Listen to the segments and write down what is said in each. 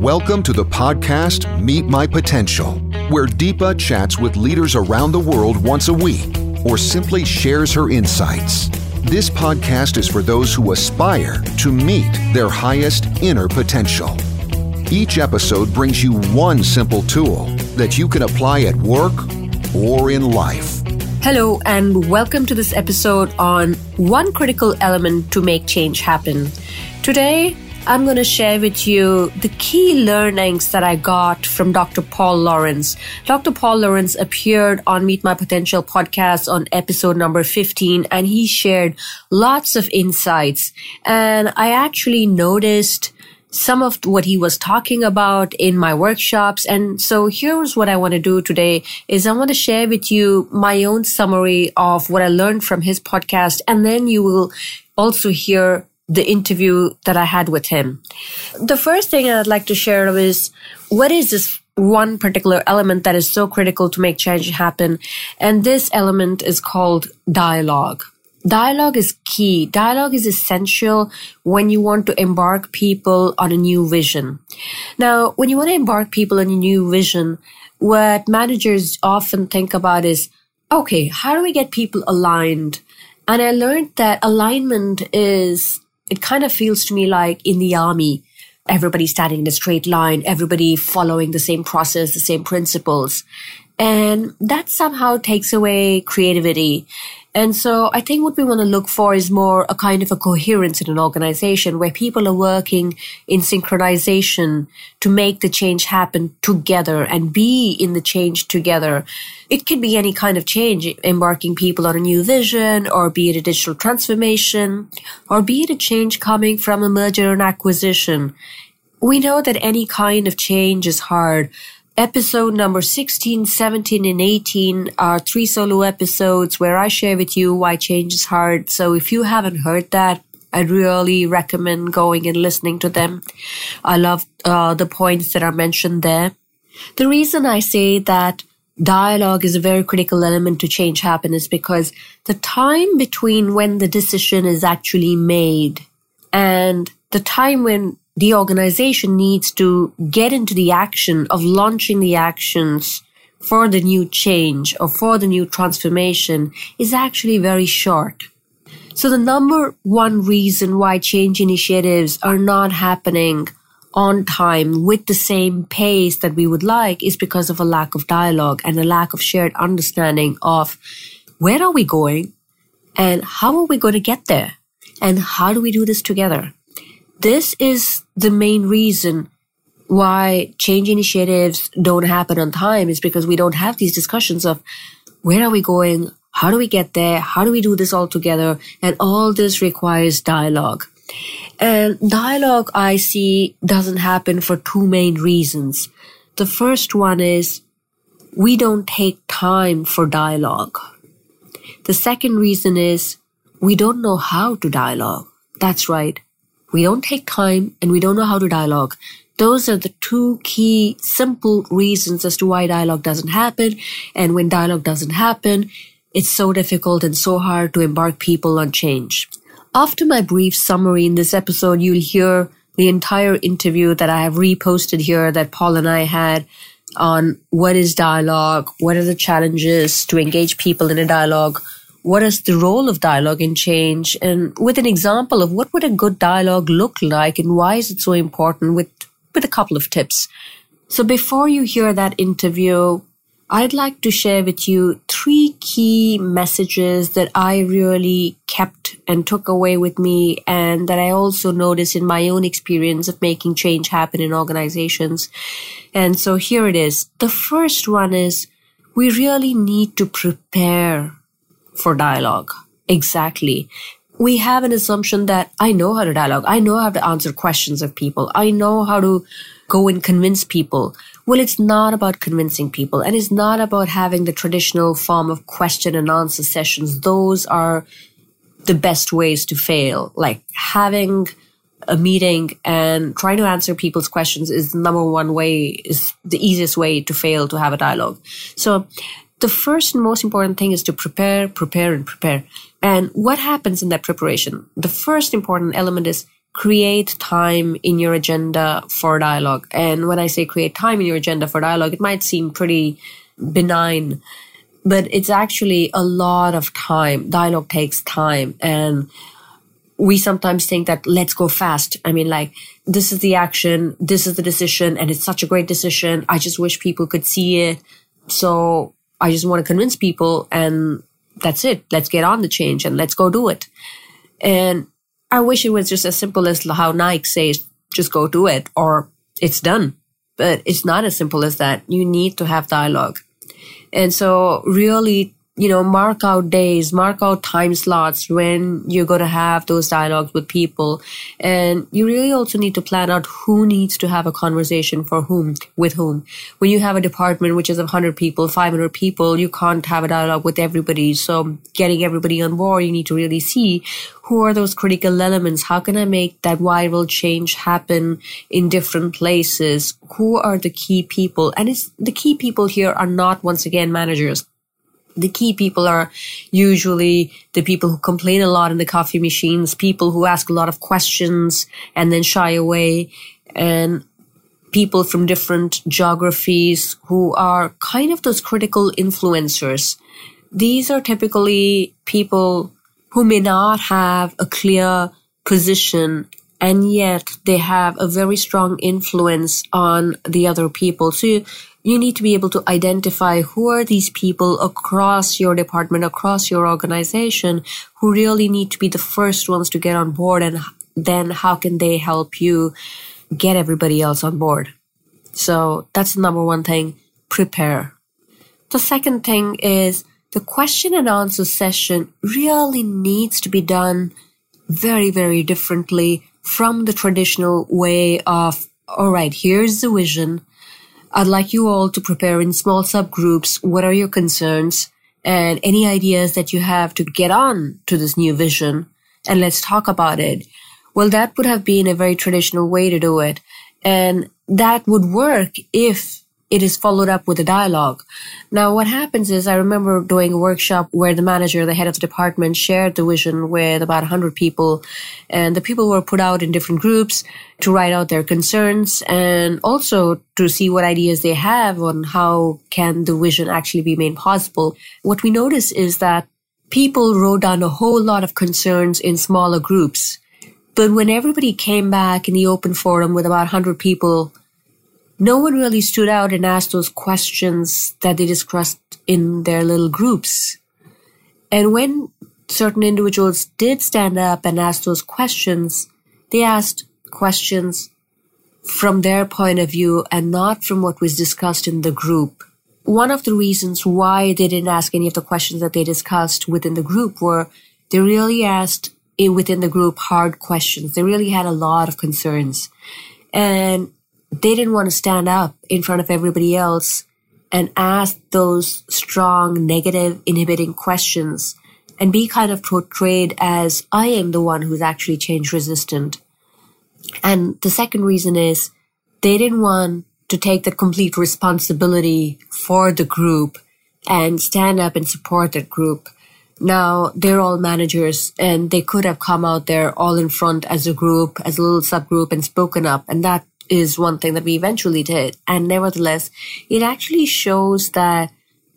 Welcome to the podcast Meet My Potential, where Deepa chats with leaders around the world once a week or simply shares her insights. This podcast is for those who aspire to meet their highest inner potential. Each episode brings you one simple tool that you can apply at work or in life. Hello, and welcome to this episode on one critical element to make change happen. Today, I'm going to share with you the key learnings that I got from Dr. Paul Lawrence. Dr. Paul Lawrence appeared on Meet My Potential podcast on episode number 15 and he shared lots of insights. And I actually noticed some of what he was talking about in my workshops. And so here's what I want to do today is I want to share with you my own summary of what I learned from his podcast. And then you will also hear the interview that I had with him. The first thing I'd like to share is what is this one particular element that is so critical to make change happen? And this element is called dialogue. Dialogue is key. Dialogue is essential when you want to embark people on a new vision. Now, when you want to embark people on a new vision, what managers often think about is, okay, how do we get people aligned? And I learned that alignment is it kind of feels to me like in the army, everybody standing in a straight line, everybody following the same process, the same principles. And that somehow takes away creativity. And so I think what we want to look for is more a kind of a coherence in an organization where people are working in synchronization to make the change happen together and be in the change together. It could be any kind of change, embarking people on a new vision or be it a digital transformation or be it a change coming from a merger and acquisition. We know that any kind of change is hard, Episode number 16, 17, and 18 are three solo episodes where I share with you why change is hard. So if you haven't heard that, I really recommend going and listening to them. I love uh, the points that are mentioned there. The reason I say that dialogue is a very critical element to change happen is because the time between when the decision is actually made and the time when the organization needs to get into the action of launching the actions for the new change or for the new transformation is actually very short. So the number one reason why change initiatives are not happening on time with the same pace that we would like is because of a lack of dialogue and a lack of shared understanding of where are we going and how are we going to get there and how do we do this together? This is the main reason why change initiatives don't happen on time is because we don't have these discussions of where are we going? How do we get there? How do we do this all together? And all this requires dialogue. And dialogue I see doesn't happen for two main reasons. The first one is we don't take time for dialogue. The second reason is we don't know how to dialogue. That's right. We don't take time and we don't know how to dialogue. Those are the two key simple reasons as to why dialogue doesn't happen. And when dialogue doesn't happen, it's so difficult and so hard to embark people on change. After my brief summary in this episode, you'll hear the entire interview that I have reposted here that Paul and I had on what is dialogue, what are the challenges to engage people in a dialogue, what is the role of dialogue in change? And with an example of what would a good dialogue look like and why is it so important with with a couple of tips. So before you hear that interview i'd like to share with you three key messages that i really kept and took away with me and that i also noticed in my own experience of making change happen in organizations. And so here it is. The first one is we really need to prepare for dialogue. Exactly. We have an assumption that I know how to dialogue. I know how to answer questions of people. I know how to go and convince people. Well, it's not about convincing people and it's not about having the traditional form of question and answer sessions. Those are the best ways to fail. Like having a meeting and trying to answer people's questions is the number one way, is the easiest way to fail to have a dialogue. So the first and most important thing is to prepare, prepare, and prepare. And what happens in that preparation? The first important element is create time in your agenda for dialogue. And when I say create time in your agenda for dialogue, it might seem pretty benign, but it's actually a lot of time. Dialogue takes time and we sometimes think that let's go fast. I mean, like, this is the action, this is the decision, and it's such a great decision. I just wish people could see it. So I just want to convince people, and that's it. Let's get on the change and let's go do it. And I wish it was just as simple as how Nike says, just go do it, or it's done. But it's not as simple as that. You need to have dialogue. And so really you know, mark out days, mark out time slots when you're going to have those dialogues with people. And you really also need to plan out who needs to have a conversation for whom, with whom. When you have a department which is of 100 people, 500 people, you can't have a dialogue with everybody. So getting everybody on board, you need to really see who are those critical elements? How can I make that viral change happen in different places? Who are the key people? And it's the key people here are not once again managers the key people are usually the people who complain a lot in the coffee machines, people who ask a lot of questions and then shy away, and people from different geographies who are kind of those critical influencers. These are typically people who may not have a clear position and yet they have a very strong influence on the other people. So you need to be able to identify who are these people across your department, across your organization who really need to be the first ones to get on board and then how can they help you get everybody else on board. So that's the number one thing. Prepare. The second thing is the question and answer session really needs to be done very, very differently from the traditional way of, all right, here's the vision. I'd like you all to prepare in small subgroups what are your concerns and any ideas that you have to get on to this new vision and let's talk about it. Well, that would have been a very traditional way to do it. And that would work if it is followed up with a dialogue. Now, what happens is I remember doing a workshop where the manager, the head of the department shared the vision with about 100 people and the people were put out in different groups to write out their concerns and also to see what ideas they have on how can the vision actually be made possible. What we notice is that people wrote down a whole lot of concerns in smaller groups. But when everybody came back in the open forum with about 100 people, no one really stood out and asked those questions that they discussed in their little groups. And when certain individuals did stand up and ask those questions, they asked questions from their point of view and not from what was discussed in the group. One of the reasons why they didn't ask any of the questions that they discussed within the group were they really asked within the group hard questions. They really had a lot of concerns. And they didn't want to stand up in front of everybody else and ask those strong, negative, inhibiting questions and be kind of portrayed as I am the one who's actually change resistant. And the second reason is they didn't want to take the complete responsibility for the group and stand up and support that group. Now they're all managers and they could have come out there all in front as a group, as a little subgroup and spoken up. And that is one thing that we eventually did. And nevertheless, it actually shows that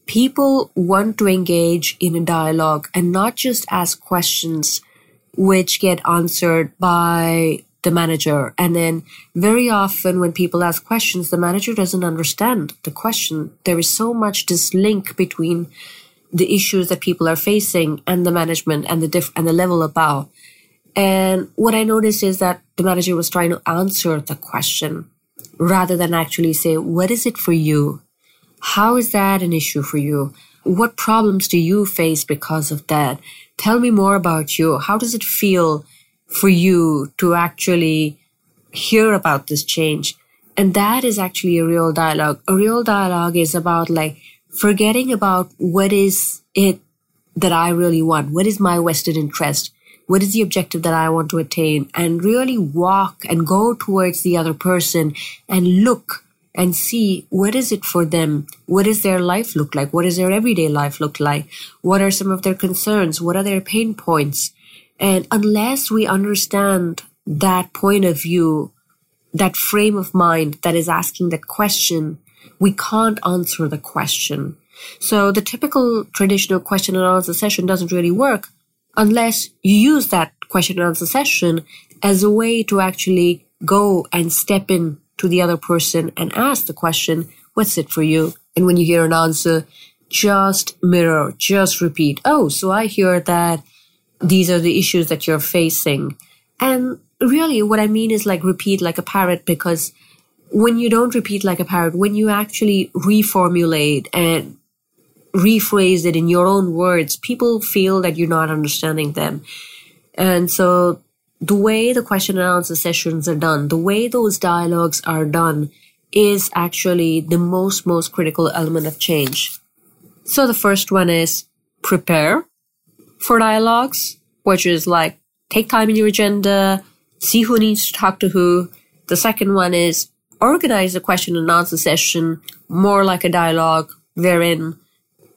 people want to engage in a dialogue and not just ask questions which get answered by the manager. And then very often when people ask questions, the manager doesn't understand the question. There is so much this link between the issues that people are facing and the management and the diff- and the level above and what I noticed is that the manager was trying to answer the question rather than actually say, what is it for you? How is that an issue for you? What problems do you face because of that? Tell me more about you. How does it feel for you to actually hear about this change? And that is actually a real dialogue. A real dialogue is about like forgetting about what is it that I really want? What is my vested interest? What is the objective that I want to attain? And really walk and go towards the other person and look and see what is it for them? What does their life look like? What does their everyday life look like? What are some of their concerns? What are their pain points? And unless we understand that point of view, that frame of mind that is asking that question, we can't answer the question. So the typical traditional question and answer session doesn't really work unless you use that question and answer session as a way to actually go and step in to the other person and ask the question, what's it for you? And when you hear an answer, just mirror, just repeat. Oh, so I hear that these are the issues that you're facing. And really what I mean is like repeat like a parrot because when you don't repeat like a parrot, when you actually reformulate and rephrase it in your own words, people feel that you're not understanding them. And so the way the question and answer sessions are done, the way those dialogues are done is actually the most, most critical element of change. So the first one is prepare for dialogues, which is like take time in your agenda, see who needs to talk to who. The second one is organize a question and answer session more like a dialogue wherein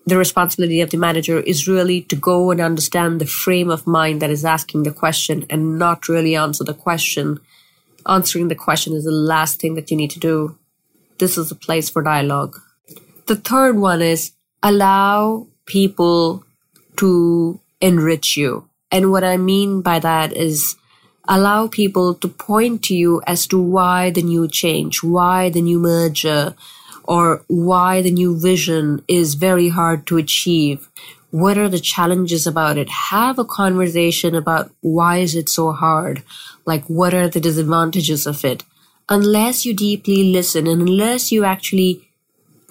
the responsibility of the manager is really to go and understand the frame of mind that is asking the question and not really answer the question. Answering the question is the last thing that you need to do. This is a place for dialogue. The third one is allow people to enrich you. And what I mean by that is allow people to point to you as to why the new change, why the new merger, or why the new vision is very hard to achieve. What are the challenges about it? Have a conversation about why is it so hard? Like, what are the disadvantages of it? Unless you deeply listen and unless you actually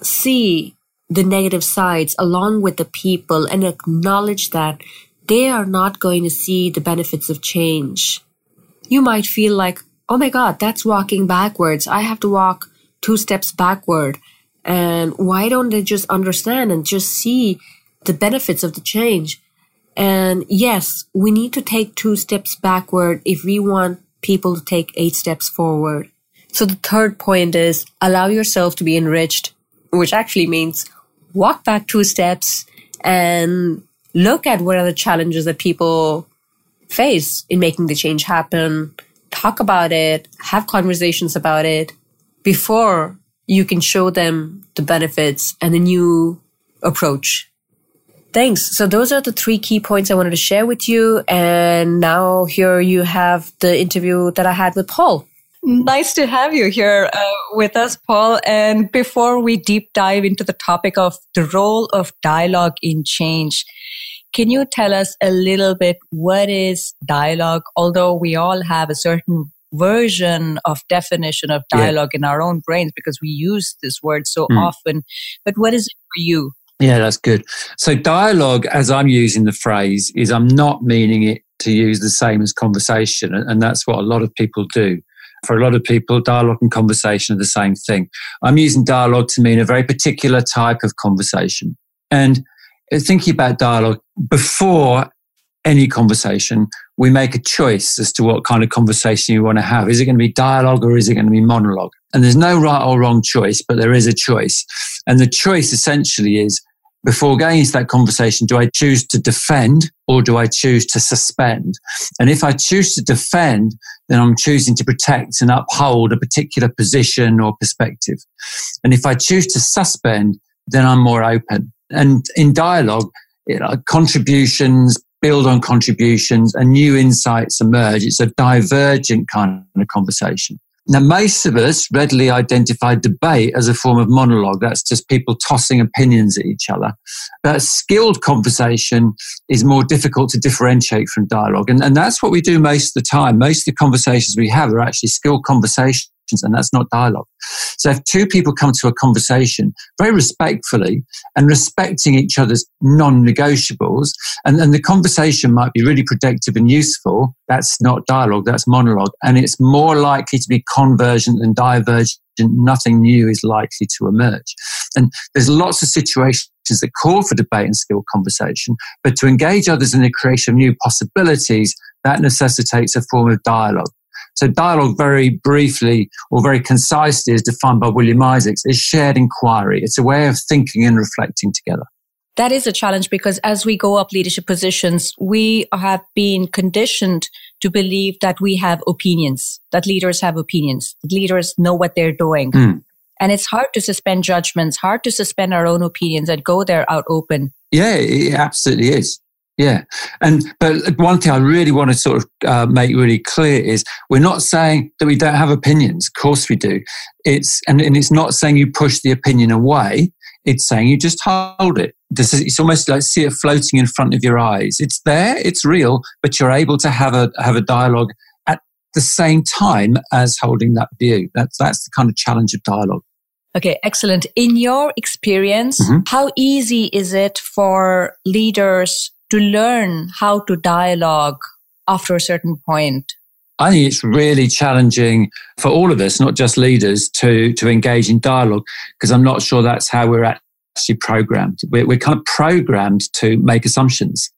see the negative sides along with the people and acknowledge that they are not going to see the benefits of change. You might feel like, oh my God, that's walking backwards. I have to walk two steps backward. And why don't they just understand and just see the benefits of the change? And yes, we need to take two steps backward if we want people to take eight steps forward. So the third point is allow yourself to be enriched, which actually means walk back two steps and look at what are the challenges that people face in making the change happen, talk about it, have conversations about it before you can show them the benefits and the new approach. Thanks. So those are the three key points I wanted to share with you. And now here you have the interview that I had with Paul. Nice to have you here uh, with us, Paul. And before we deep dive into the topic of the role of dialogue in change, can you tell us a little bit what is dialogue? Although we all have a certain version of definition of dialogue yeah. in our own brains because we use this word so mm. often, but what is it for you? Yeah, that's good. So dialogue, as I'm using the phrase, is I'm not meaning it to use the same as conversation. And that's what a lot of people do. For a lot of people, dialogue and conversation are the same thing. I'm using dialogue to mean a very particular type of conversation. And thinking about dialogue before any conversation, we make a choice as to what kind of conversation you want to have. Is it going to be dialogue or is it going to be monologue? And there's no right or wrong choice, but there is a choice. And the choice essentially is before going into that conversation, do I choose to defend or do I choose to suspend? And if I choose to defend, then I'm choosing to protect and uphold a particular position or perspective. And if I choose to suspend, then I'm more open. And in dialogue, you know, contributions build on contributions and new insights emerge. It's a divergent kind of conversation. Now, most of us readily identify debate as a form of monologue. That's just people tossing opinions at each other. But skilled conversation is more difficult to differentiate from dialogue. And, and that's what we do most of the time. Most of the conversations we have are actually skilled conversations and that's not dialogue. So if two people come to a conversation very respectfully and respecting each other's non-negotiables, and, and the conversation might be really productive and useful, that's not dialogue, that's monologue. And it's more likely to be convergent than divergent. Nothing new is likely to emerge. And there's lots of situations that call for debate and skilled conversation, but to engage others in the creation of new possibilities, that necessitates a form of dialogue. So dialogue very briefly or very concisely is defined by William Isaacs is shared inquiry. It's a way of thinking and reflecting together. That is a challenge because as we go up leadership positions, we have been conditioned to believe that we have opinions, that leaders have opinions, that leaders know what they're doing. Mm. And it's hard to suspend judgments, hard to suspend our own opinions and go there out open. Yeah, it absolutely is. Yeah. And, but one thing I really want to sort of uh, make really clear is we're not saying that we don't have opinions. Of course we do. It's, and, and it's not saying you push the opinion away. It's saying you just hold it. This is, it's almost like see it floating in front of your eyes. It's there, it's real, but you're able to have a, have a dialogue at the same time as holding that view. That's, that's the kind of challenge of dialogue. Okay, excellent. In your experience, mm-hmm. how easy is it for leaders to learn how to dialogue after a certain point? I think it's really challenging for all of us, not just leaders, to, to engage in dialogue, because I'm not sure that's how we're actually programmed. We're, we're kind of programmed to make assumptions.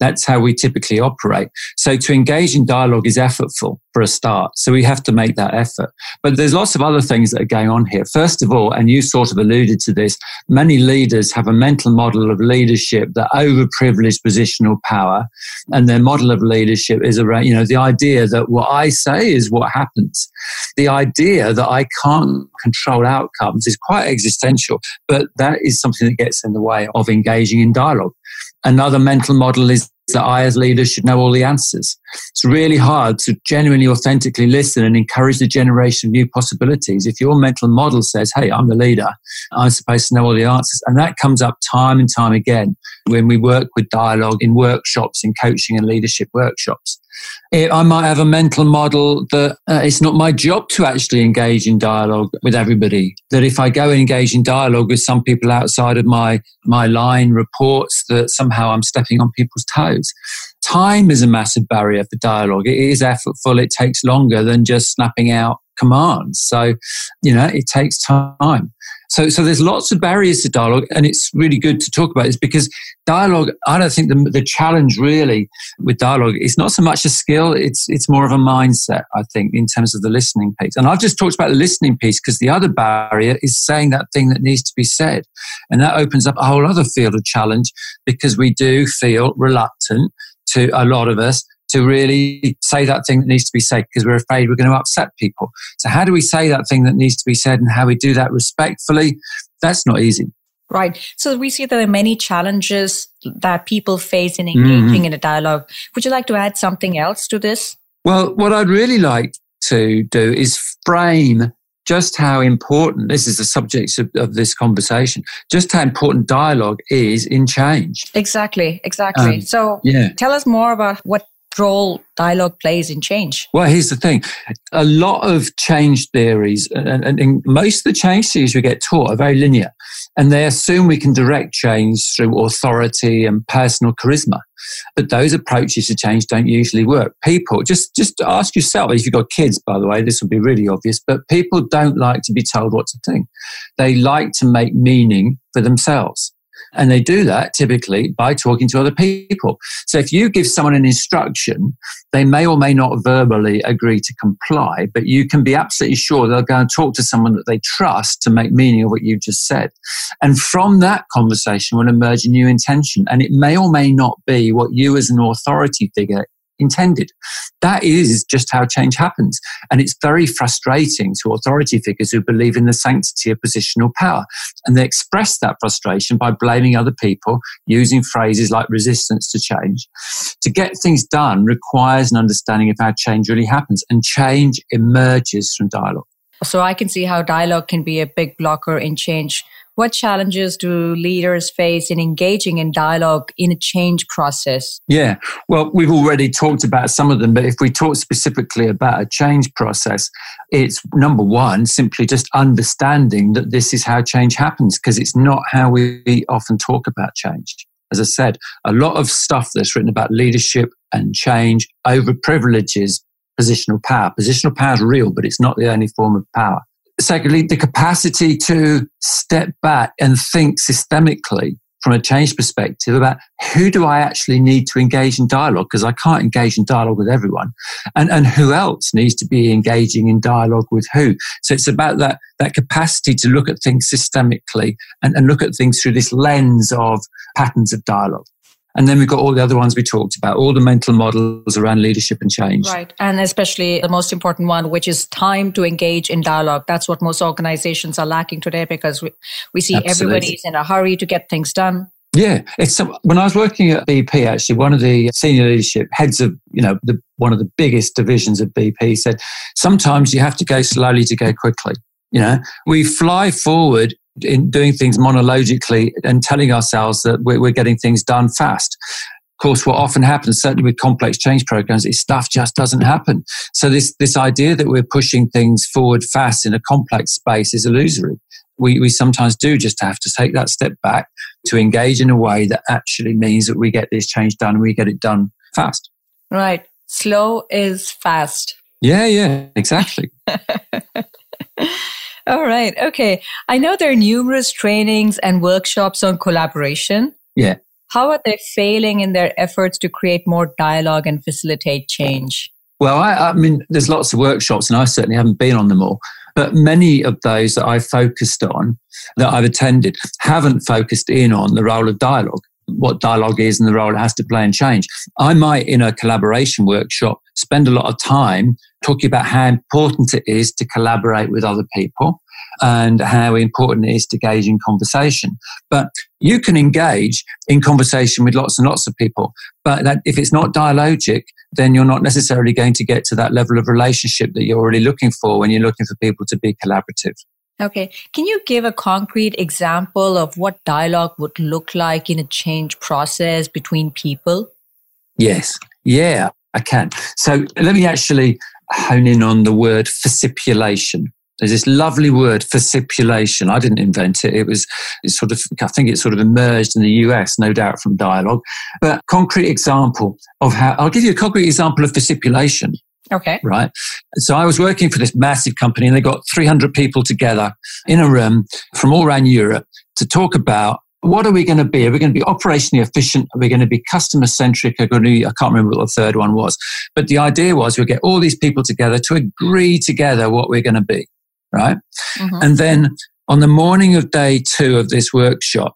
That's how we typically operate. So to engage in dialogue is effortful for a start. So we have to make that effort. But there's lots of other things that are going on here. First of all, and you sort of alluded to this, many leaders have a mental model of leadership that overprivileged positional power. And their model of leadership is around, you know, the idea that what I say is what happens. The idea that I can't control outcomes is quite existential, but that is something that gets in the way of engaging in dialogue. Another mental model is that I, as leader, should know all the answers. It's really hard to genuinely, authentically listen and encourage the generation of new possibilities. If your mental model says, Hey, I'm the leader, I'm supposed to know all the answers. And that comes up time and time again when we work with dialogue in workshops, in coaching and leadership workshops. I might have a mental model that uh, it's not my job to actually engage in dialogue with everybody. That if I go and engage in dialogue with some people outside of my, my line reports, that somehow I'm stepping on people's toes. Time is a massive barrier for dialogue. It is effortful. It takes longer than just snapping out commands. So, you know, it takes time. So, so there's lots of barriers to dialogue, and it's really good to talk about this because dialogue. I don't think the, the challenge really with dialogue is not so much a skill; it's it's more of a mindset. I think in terms of the listening piece, and I've just talked about the listening piece because the other barrier is saying that thing that needs to be said, and that opens up a whole other field of challenge because we do feel reluctant to a lot of us to really say that thing that needs to be said because we're afraid we're going to upset people. So, how do we say that thing that needs to be said and how we do that respectfully? That's not easy. Right. So we see there are many challenges that people face in engaging mm. in a dialogue. Would you like to add something else to this? Well, what I'd really like to do is frame just how important this is the subject of, of, this conversation just how important dialogue is in change exactly exactly um, so yeah tell us more about what role dialogue plays in change? Well, here's the thing a lot of change theories, uh, and, and, and, most of the change theories we get taught are very linear, and they assume we can direct change through authority and personal charisma. But those approaches to change don't usually work. People, just, just ask yourself, if you've got kids, by the way, this will be really obvious, but people don't like to be told what to think. They like to make meaning for themselves. And they do that typically by talking to other people. So if you give someone an instruction, they may or may not verbally agree to comply, but you can be absolutely sure they'll go and talk to someone that they trust to make meaning of what you just said. And from that conversation will emerge a new intention. And it may or may not be what you as an authority figure intended. That is just how change happens. And it's very frustrating to authority figures who believe in the sanctity of positional power. And they express that frustration by blaming other people, using phrases like resistance to change. To get things done requires an understanding of how change really happens, and change emerges from dialogue. So I can see how dialogue can be a big blocker in change what challenges do leaders face in engaging in dialogue in a change process? Yeah, well, we've already talked about some of them, but if we talk specifically about a change process, it's number one, simply just understanding that this is how change happens because it's not how we often talk about change. As I said, a lot of stuff that's written about leadership and change over privileges positional power. Positional power is real, but it's not the only form of power. Secondly, the capacity to step back and think systemically from a change perspective about who do I actually need to engage in dialogue because I can't engage in dialogue with everyone and, and who else needs to be engaging in dialogue with who. So it's about that, that capacity to look at things systemically and, and look at things through this lens of patterns of dialogue. And then we've got all the other ones we talked about, all the mental models around leadership and change. Right. And especially the most important one, which is time to engage in dialogue. That's what most organizations are lacking today because we, we see Absolutely. everybody's in a hurry to get things done. Yeah, it's when I was working at BP. Actually, one of the senior leadership heads of you know the, one of the biggest divisions of BP said sometimes you have to go slowly to go quickly. You know, we fly forward in doing things monologically and telling ourselves that we're, we're getting things done fast. Of course, what often happens, certainly with complex change programs, is stuff just doesn't happen. So this, this idea that we're pushing things forward fast in a complex space is illusory. We, we sometimes do just have to take that step back to engage in a way that actually means that we get this change done and we get it done fast. Right. Slow is fast. Yeah, yeah, exactly. All right. Okay. I know there are numerous trainings and workshops on collaboration. Yeah. How are they failing in their efforts to create more dialogue and facilitate change? Well, I, I, mean, there's lots of workshops, and I certainly haven't been on them all. But many of those that I've focused on, that I've attended, haven't focused in on the role of dialogue, what dialogue is and the role it has to play and change. I might, in a collaboration workshop, spend a lot of time talking about how important it is to collaborate with other people and how important it is to engage in conversation. But you can engage in conversation with lots and lots of people. But that, if it's not dialogic, then you're not necessarily going to get to that level of relationship that you're really looking for when you're looking for people to be collaborative. Okay. Can you give a concrete example of what dialogue would look like in a change process between people? Yes. Yeah, I can. So let me actually hone in on the word facipulation. There's this lovely word, facipulation. I didn't invent it. It was sort of, I think it sort of emerged in the US, no doubt from dialogue. But concrete example of how, I'll give you a concrete example of facipulation. Okay. Right. So I was working for this massive company and they got 300 people together in a room from all around Europe to talk about what are we going to be? Are we going to be operationally efficient? Are we going to be customer centric? Are going to be, I can't remember what the third one was. But the idea was we'll get all these people together to agree together what we're going to be right? Mm-hmm. And then on the morning of day two of this workshop,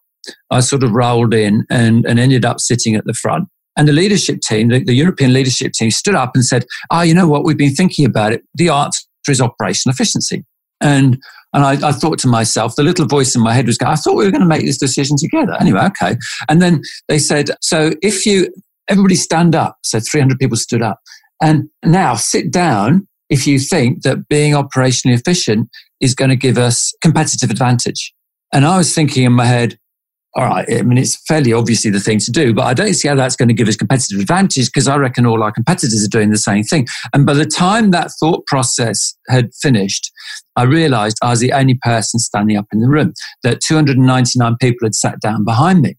I sort of rolled in and, and ended up sitting at the front. And the leadership team, the, the European leadership team, stood up and said, "Ah, oh, you know what? We've been thinking about it. The answer is operational efficiency." And and I, I, thought to myself, the little voice in my head was going, I thought we were going to make this decision together. Anyway, okay. And then they said, so if you, everybody stand up. So 300 people stood up. And now sit down if you think that being operationally efficient is going to give us competitive advantage. And I was thinking in my head, all right, I mean, it's fairly obviously the thing to do, but I don't see how that's going to give us competitive advantage because I reckon all our competitors are doing the same thing. And by the time that thought process had finished, I realized I was the only person standing up in the room, that 299 people had sat down behind me.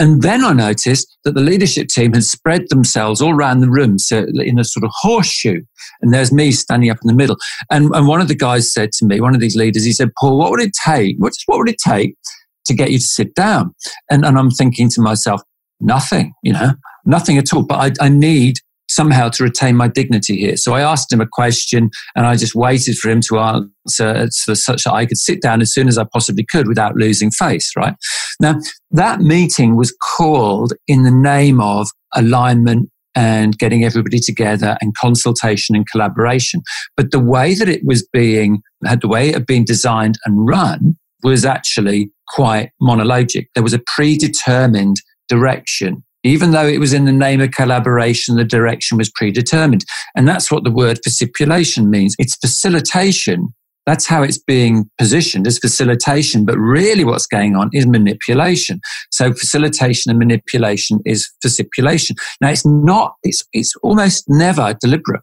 And then I noticed that the leadership team had spread themselves all around the room so in a sort of horseshoe. And there's me standing up in the middle. And, and one of the guys said to me, one of these leaders, he said, Paul, what would it take? What, what would it take to get you to sit down. And, and I'm thinking to myself, nothing, you know, nothing at all. But I, I need somehow to retain my dignity here. So I asked him a question and I just waited for him to answer so such that I could sit down as soon as I possibly could without losing face, right? Now, that meeting was called in the name of alignment and getting everybody together and consultation and collaboration. But the way that it was being, had the way it had been designed and run was actually quite monologic. There was a predetermined direction. Even though it was in the name of collaboration, the direction was predetermined. And that's what the word facipulation means. It's facilitation. That's how it's being positioned as facilitation. But really what's going on is manipulation. So facilitation and manipulation is facipulation. Now it's not, it's, it's almost never deliberate.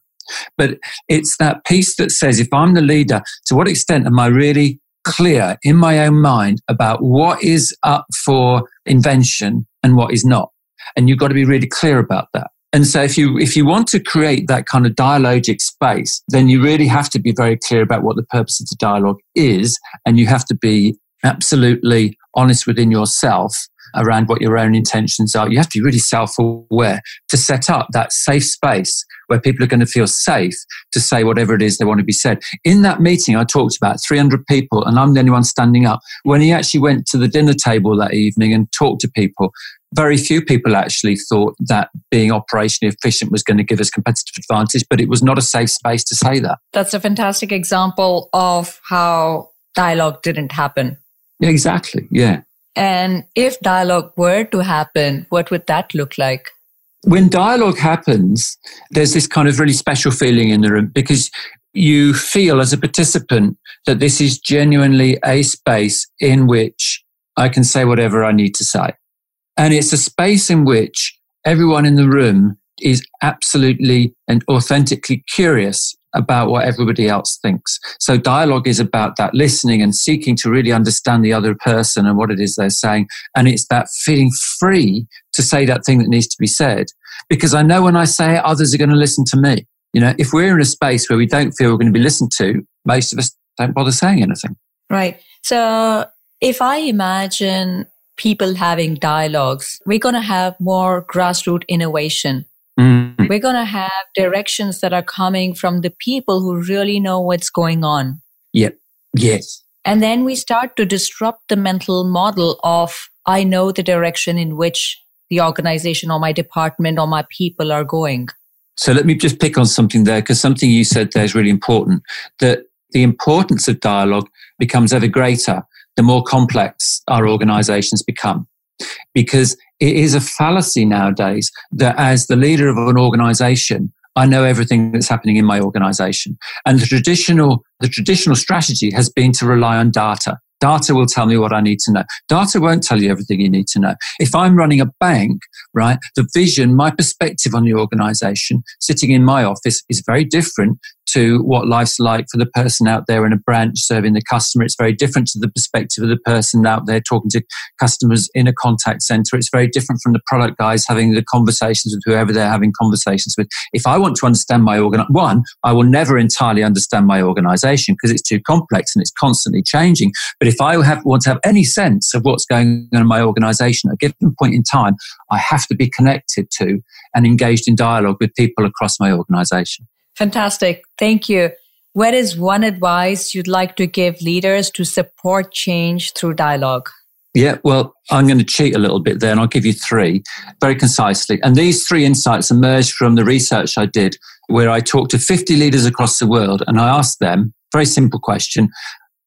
But it's that piece that says, if I'm the leader, to what extent am I really clear in my own mind about what is up for invention and what is not. And you've got to be really clear about that. And so if you, if you want to create that kind of dialogic space, then you really have to be very clear about what the purpose of the dialogue is. And you have to be absolutely honest within yourself around what your own intentions are. You have to be really self aware to set up that safe space where people are going to feel safe to say whatever it is they want to be said. In that meeting, I talked about 300 people and I'm the only one standing up. When he actually went to the dinner table that evening and talked to people, very few people actually thought that being operationally efficient was going to give us competitive advantage, but it was not a safe space to say that. That's a fantastic example of how dialogue didn't happen. Yeah, exactly. Yeah. And if dialogue were to happen, what would that look like? When dialogue happens, there's this kind of really special feeling in the room because you feel as a participant that this is genuinely a space in which I can say whatever I need to say. And it's a space in which everyone in the room is absolutely and authentically curious about what everybody else thinks. So dialogue is about that listening and seeking to really understand the other person and what it is they're saying. And it's that feeling free to say that thing that needs to be said. Because I know when I say it, others are going to listen to me. You know, if we're in a space where we don't feel we're going to be listened to, most of us don't bother saying anything. Right. So if I imagine people having dialogues, we're going to have more grassroots innovation Mm. We're going to have directions that are coming from the people who really know what's going on. Yep. Yes. And then we start to disrupt the mental model of, I know the direction in which the organization or my department or my people are going. So let me just pick on something there because something you said there is really important that the importance of dialogue becomes ever greater the more complex our organizations become because it is a fallacy nowadays that as the leader of an organization, I know everything that's happening in my organization. And the traditional, the traditional strategy has been to rely on data. Data will tell me what I need to know. Data won't tell you everything you need to know. If I'm running a bank, right, the vision, my perspective on the organization sitting in my office is very different to what life's like for the person out there in a branch serving the customer. It's very different to the perspective of the person out there talking to customers in a contact center. It's very different from the product guys having the conversations with whoever they're having conversations with. If I want to understand my organ, one, I will never entirely understand my organization because it's too complex and it's constantly changing. But if I have, want to have any sense of what's going on in my organization at a given point in time, I have to be connected to and engaged in dialogue with people across my organization. Fantastic. Thank you. What is one advice you'd like to give leaders to support change through dialogue? Yeah, well, I'm going to cheat a little bit there and I'll give you three very concisely. And these three insights emerged from the research I did where I talked to 50 leaders across the world and I asked them, very simple question,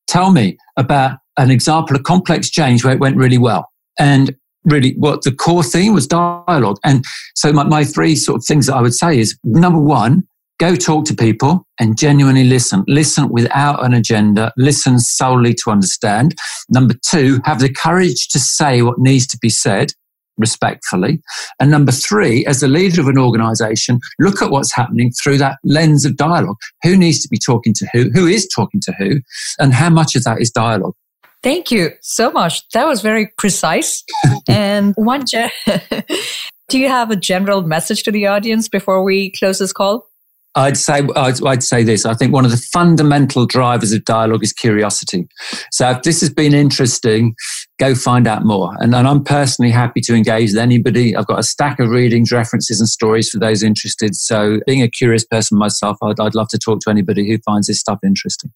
tell me about an example of complex change where it went really well. And really what the core theme was dialogue. And so my, my three sort of things that I would say is number one, Go talk to people and genuinely listen. Listen without an agenda. Listen solely to understand. Number two, have the courage to say what needs to be said respectfully. And number three, as the leader of an organization, look at what's happening through that lens of dialogue. Who needs to be talking to who? Who is talking to who? And how much of that is dialogue? Thank you so much. That was very precise. and one, ge- do you have a general message to the audience before we close this call? I'd say I'd, I'd, say this. I think one of the fundamental drivers of dialogue is curiosity. So if this has been interesting, go find out more. And, and, I'm personally happy to engage with anybody. I've got a stack of readings, references, and stories for those interested. So being a curious person myself, I'd, I'd love to talk to anybody who finds this stuff interesting.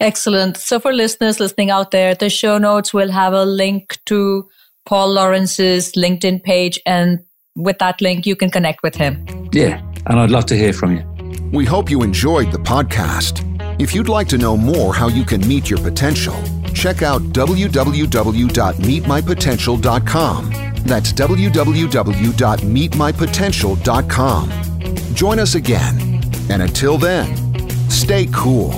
Excellent. So for listeners listening out there, the show notes will have a link to Paul Lawrence's LinkedIn page, and with that link, you can connect with him. Yeah, and I'd love to hear from you. We hope you enjoyed the podcast. If you'd like to know more how you can meet your potential, check out www.meetmypotential.com. That's www.meetmypotential.com. Join us again. And until then, stay cool.